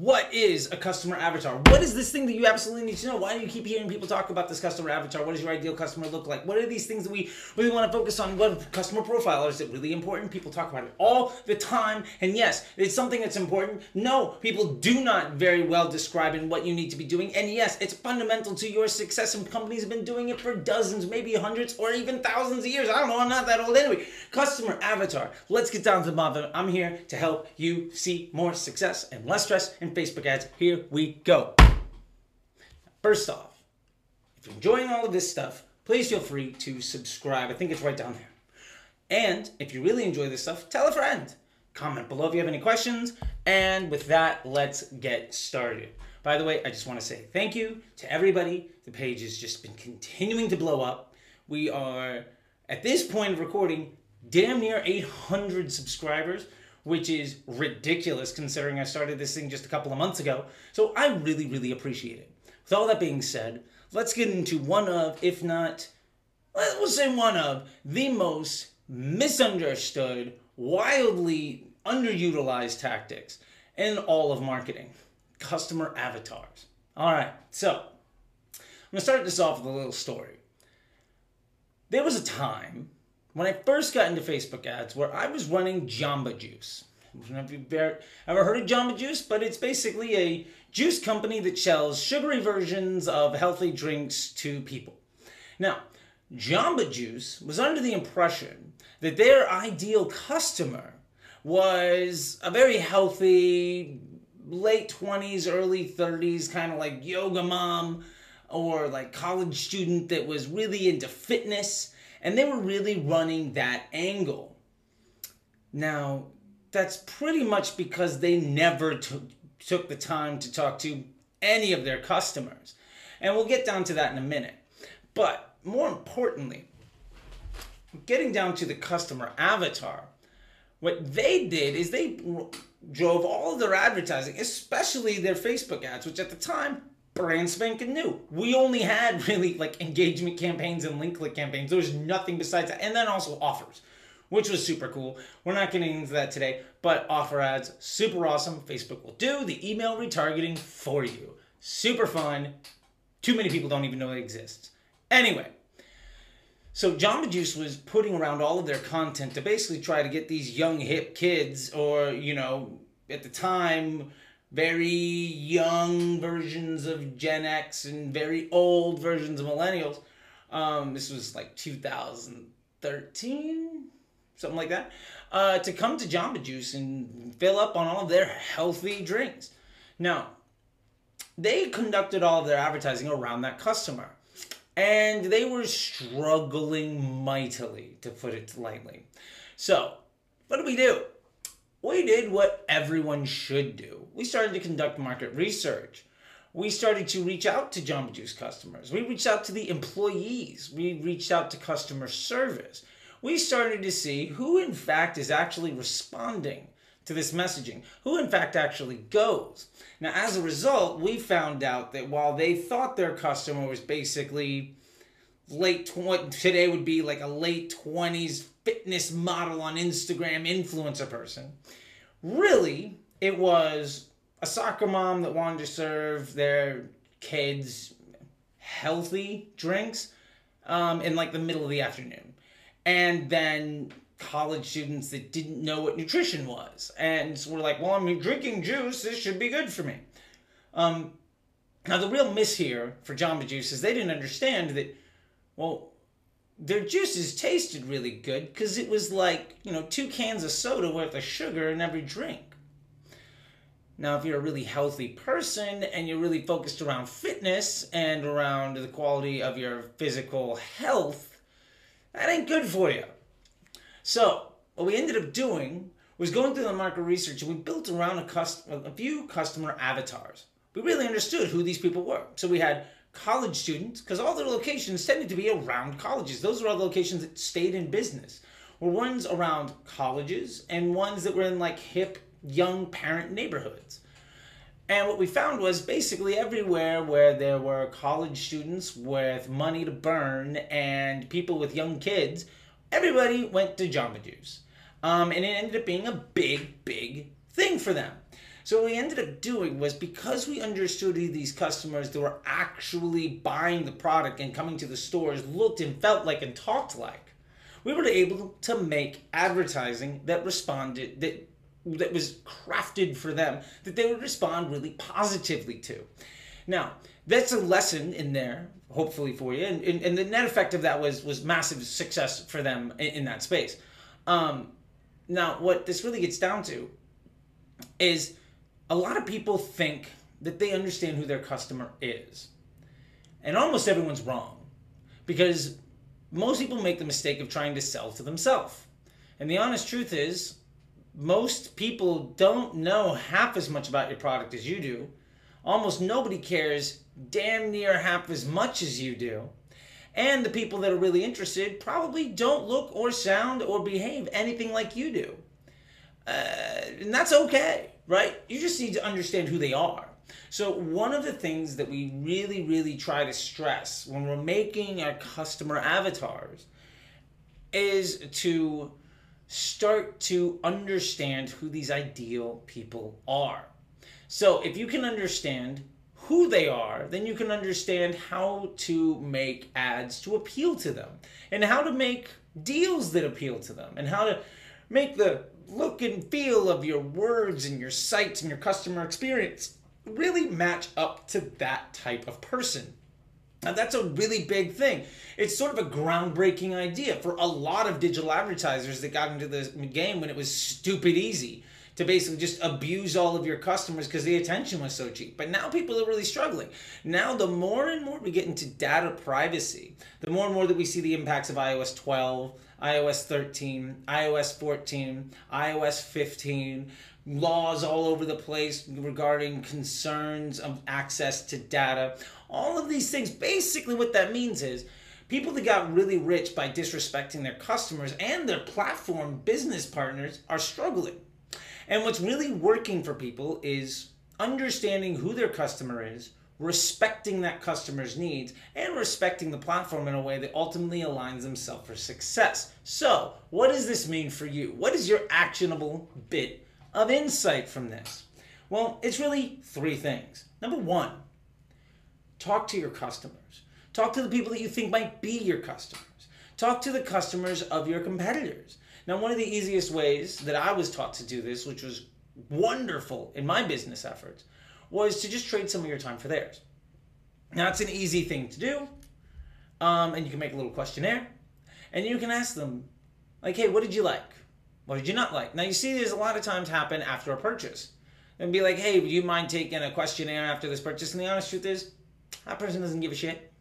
What is a customer avatar? What is this thing that you absolutely need to know? Why do you keep hearing people talk about this customer avatar? What does your ideal customer look like? What are these things that we really want to focus on? What customer profile is it really important? People talk about it all the time. And yes, it's something that's important. No, people do not very well describe in what you need to be doing. And yes, it's fundamental to your success. And companies have been doing it for dozens, maybe hundreds, or even thousands of years. I don't know. I'm not that old anyway. Customer avatar. Let's get down to the bottom. I'm here to help you see more success and less stress and Facebook ads. Here we go. First off, if you're enjoying all of this stuff, please feel free to subscribe. I think it's right down there. And if you really enjoy this stuff, tell a friend. Comment below if you have any questions. And with that, let's get started. By the way, I just want to say thank you to everybody. The page has just been continuing to blow up. We are, at this point of recording, damn near 800 subscribers which is ridiculous considering I started this thing just a couple of months ago. So I really, really appreciate it. With all that being said, let's get into one of, if not, let's say one of, the most misunderstood, wildly underutilized tactics in all of marketing customer avatars. All right, so I'm gonna start this off with a little story. There was a time when I first got into Facebook ads where I was running Jamba Juice. If you've ever heard of Jamba Juice, but it's basically a juice company that sells sugary versions of healthy drinks to people. Now, Jamba Juice was under the impression that their ideal customer was a very healthy, late 20s, early 30s, kind of like yoga mom or like college student that was really into fitness and they were really running that angle. Now, that's pretty much because they never took, took the time to talk to any of their customers. And we'll get down to that in a minute. But more importantly, getting down to the customer avatar, what they did is they drove all of their advertising, especially their Facebook ads, which at the time brand spanking new. We only had really like engagement campaigns and link click campaigns. There was nothing besides that. And then also offers, which was super cool. We're not getting into that today, but offer ads, super awesome. Facebook will do the email retargeting for you. Super fun. Too many people don't even know it exists. Anyway, so Jamba Juice was putting around all of their content to basically try to get these young hip kids or, you know, at the time very young versions of Gen X and very old versions of millennials. Um, this was like 2013, something like that, uh, to come to Jamba Juice and fill up on all of their healthy drinks. Now, they conducted all of their advertising around that customer. And they were struggling mightily, to put it lightly. So, what do we do? We did what everyone should do. We started to conduct market research. We started to reach out to Jamba Juice customers. We reached out to the employees. We reached out to customer service. We started to see who, in fact, is actually responding to this messaging, who, in fact, actually goes. Now, as a result, we found out that while they thought their customer was basically late 20, today would be like a late 20s fitness model on Instagram influencer person. Really, it was a soccer mom that wanted to serve their kids healthy drinks um, in like the middle of the afternoon. And then college students that didn't know what nutrition was and were like, well, I'm drinking juice, this should be good for me. Um, now, the real miss here for Jamba Juice is they didn't understand that, well, their juices tasted really good because it was like, you know, two cans of soda worth of sugar in every drink. Now, if you're a really healthy person and you're really focused around fitness and around the quality of your physical health, that ain't good for you. So, what we ended up doing was going through the market research and we built around a, cust- a few customer avatars. We really understood who these people were. So, we had college students, because all the locations tended to be around colleges. Those were all the locations that stayed in business. Were ones around colleges and ones that were in like hip, young parent neighborhoods. And what we found was basically everywhere where there were college students with money to burn and people with young kids, everybody went to Jamba Juice. Um, and it ended up being a big, big thing for them. So what we ended up doing was because we understood who these customers that were actually buying the product and coming to the stores looked and felt like and talked like, we were able to make advertising that responded that that was crafted for them that they would respond really positively to. Now, that's a lesson in there, hopefully for you, and, and, and the net effect of that was was massive success for them in, in that space. Um, now, what this really gets down to is a lot of people think that they understand who their customer is. And almost everyone's wrong because most people make the mistake of trying to sell to themselves. And the honest truth is, most people don't know half as much about your product as you do. Almost nobody cares damn near half as much as you do. And the people that are really interested probably don't look or sound or behave anything like you do. Uh, and that's okay, right? You just need to understand who they are. So, one of the things that we really, really try to stress when we're making our customer avatars is to start to understand who these ideal people are. So, if you can understand who they are, then you can understand how to make ads to appeal to them and how to make deals that appeal to them and how to make the look and feel of your words and your sites and your customer experience really match up to that type of person. Now, that's a really big thing. It's sort of a groundbreaking idea for a lot of digital advertisers that got into the game when it was stupid easy to basically just abuse all of your customers because the attention was so cheap. But now people are really struggling. Now, the more and more we get into data privacy, the more and more that we see the impacts of iOS 12, iOS 13, iOS 14, iOS 15, laws all over the place regarding concerns of access to data. All of these things, basically, what that means is people that got really rich by disrespecting their customers and their platform business partners are struggling. And what's really working for people is understanding who their customer is, respecting that customer's needs, and respecting the platform in a way that ultimately aligns themselves for success. So, what does this mean for you? What is your actionable bit of insight from this? Well, it's really three things. Number one, talk to your customers. Talk to the people that you think might be your customers. Talk to the customers of your competitors. Now, one of the easiest ways that I was taught to do this, which was wonderful in my business efforts, was to just trade some of your time for theirs. Now, it's an easy thing to do, um, and you can make a little questionnaire, and you can ask them, like, hey, what did you like? What did you not like? Now, you see, there's a lot of times happen after a purchase. And be like, hey, would you mind taking a questionnaire after this purchase? And the honest truth is, that person doesn't give a shit.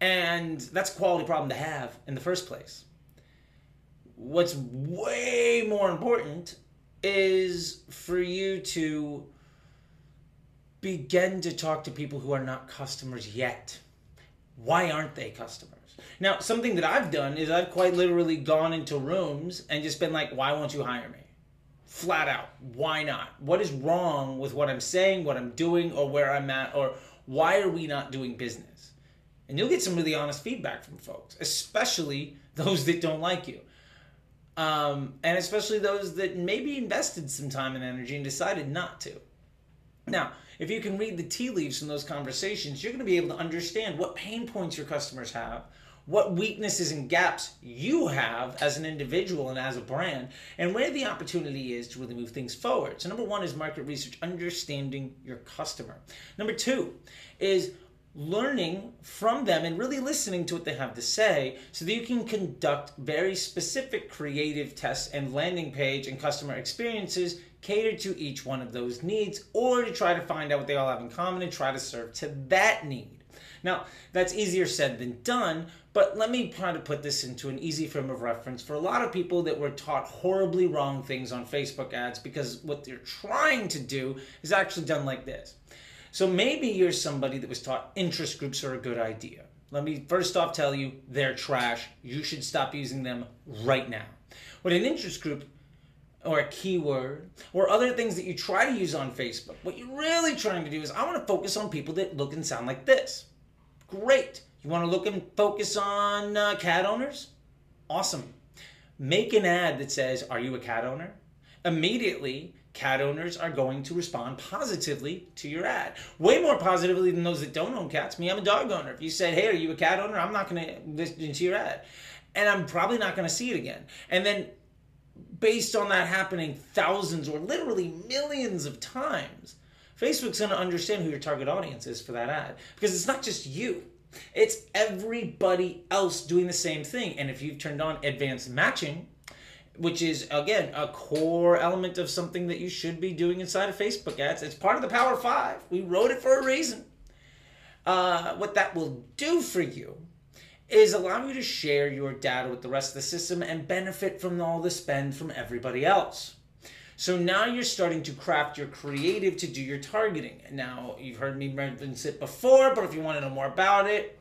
And that's a quality problem to have in the first place. What's way more important is for you to begin to talk to people who are not customers yet. Why aren't they customers? Now, something that I've done is I've quite literally gone into rooms and just been like, why won't you hire me? Flat out, why not? What is wrong with what I'm saying, what I'm doing, or where I'm at, or why are we not doing business? And you'll get some really honest feedback from folks, especially those that don't like you. Um, and especially those that maybe invested some time and energy and decided not to. Now, if you can read the tea leaves from those conversations, you're going to be able to understand what pain points your customers have, what weaknesses and gaps you have as an individual and as a brand, and where the opportunity is to really move things forward. So, number one is market research, understanding your customer. Number two is learning from them and really listening to what they have to say so that you can conduct very specific creative tests and landing page and customer experiences cater to each one of those needs or to try to find out what they all have in common and try to serve to that need. Now, that's easier said than done, but let me try to put this into an easy frame of reference for a lot of people that were taught horribly wrong things on Facebook ads because what they're trying to do is actually done like this. So maybe you're somebody that was taught interest groups are a good idea. Let me first off tell you they're trash. You should stop using them right now. What an interest group or a keyword or other things that you try to use on Facebook, what you're really trying to do is I want to focus on people that look and sound like this. Great. You want to look and focus on uh, cat owners? Awesome. Make an ad that says, Are you a cat owner? Immediately cat owners are going to respond positively to your ad. Way more positively than those that don't own cats. Me, I'm a dog owner. If you said, hey, are you a cat owner? I'm not going to listen to your ad. And I'm probably not going to see it again. And then based on that happening thousands or literally millions of times, Facebook's going to understand who your target audience is for that ad. Because it's not just you. It's everybody else doing the same thing. And if you've turned on advanced matching, which is again a core element of something that you should be doing inside of Facebook ads. It's part of the Power Five. We wrote it for a reason. Uh, what that will do for you is allow you to share your data with the rest of the system and benefit from all the spend from everybody else. So now you're starting to craft your creative to do your targeting. Now, you've heard me reference it before, but if you want to know more about it,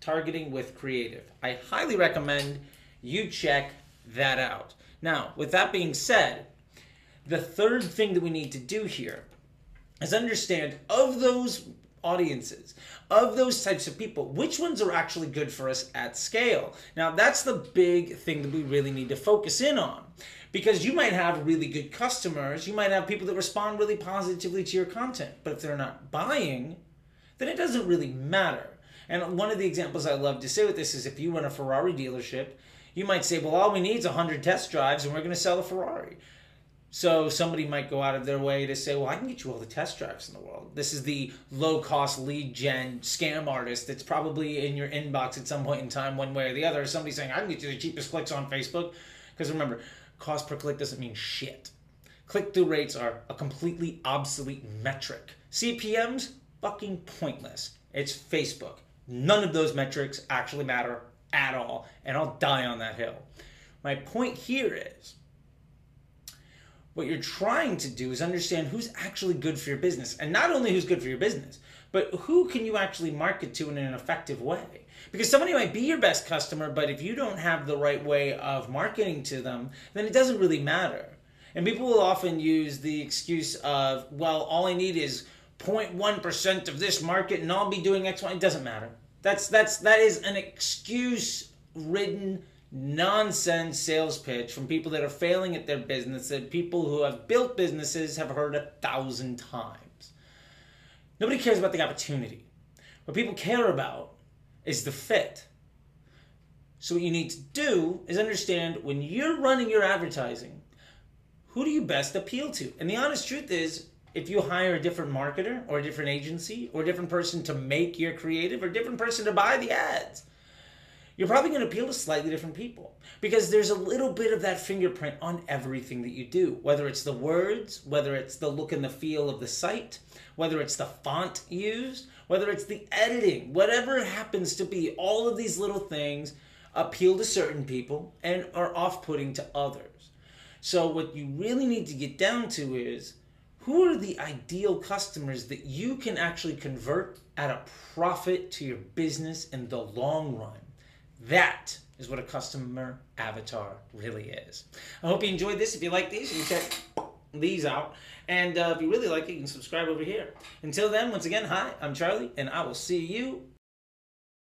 targeting with creative. I highly recommend you check that out. Now, with that being said, the third thing that we need to do here is understand of those audiences, of those types of people, which ones are actually good for us at scale. Now, that's the big thing that we really need to focus in on. Because you might have really good customers, you might have people that respond really positively to your content, but if they're not buying, then it doesn't really matter. And one of the examples I love to say with this is if you run a Ferrari dealership you might say, well, all we need is 100 test drives and we're going to sell a Ferrari. So somebody might go out of their way to say, well, I can get you all the test drives in the world. This is the low cost lead gen scam artist that's probably in your inbox at some point in time, one way or the other. Somebody saying, I can get you the cheapest clicks on Facebook. Because remember, cost per click doesn't mean shit. Click through rates are a completely obsolete metric. CPMs, fucking pointless. It's Facebook. None of those metrics actually matter at all, and I'll die on that hill. My point here is what you're trying to do is understand who's actually good for your business, and not only who's good for your business, but who can you actually market to in an effective way. Because somebody might be your best customer, but if you don't have the right way of marketing to them, then it doesn't really matter. And people will often use the excuse of, well, all I need is 0.1% of this market and I'll be doing X, Y. It doesn't matter. That's that's that is an excuse ridden nonsense sales pitch from people that are failing at their business that people who have built businesses have heard a thousand times. Nobody cares about the opportunity. What people care about is the fit. So what you need to do is understand when you're running your advertising, who do you best appeal to? And the honest truth is if you hire a different marketer or a different agency or a different person to make your creative or a different person to buy the ads, you're probably going to appeal to slightly different people because there's a little bit of that fingerprint on everything that you do, whether it's the words, whether it's the look and the feel of the site, whether it's the font used, whether it's the editing, whatever it happens to be, all of these little things appeal to certain people and are off putting to others. So, what you really need to get down to is who are the ideal customers that you can actually convert at a profit to your business in the long run? That is what a customer avatar really is. I hope you enjoyed this. If you like these, you can check these out. And uh, if you really like it, you can subscribe over here. Until then, once again, hi, I'm Charley, and I will see you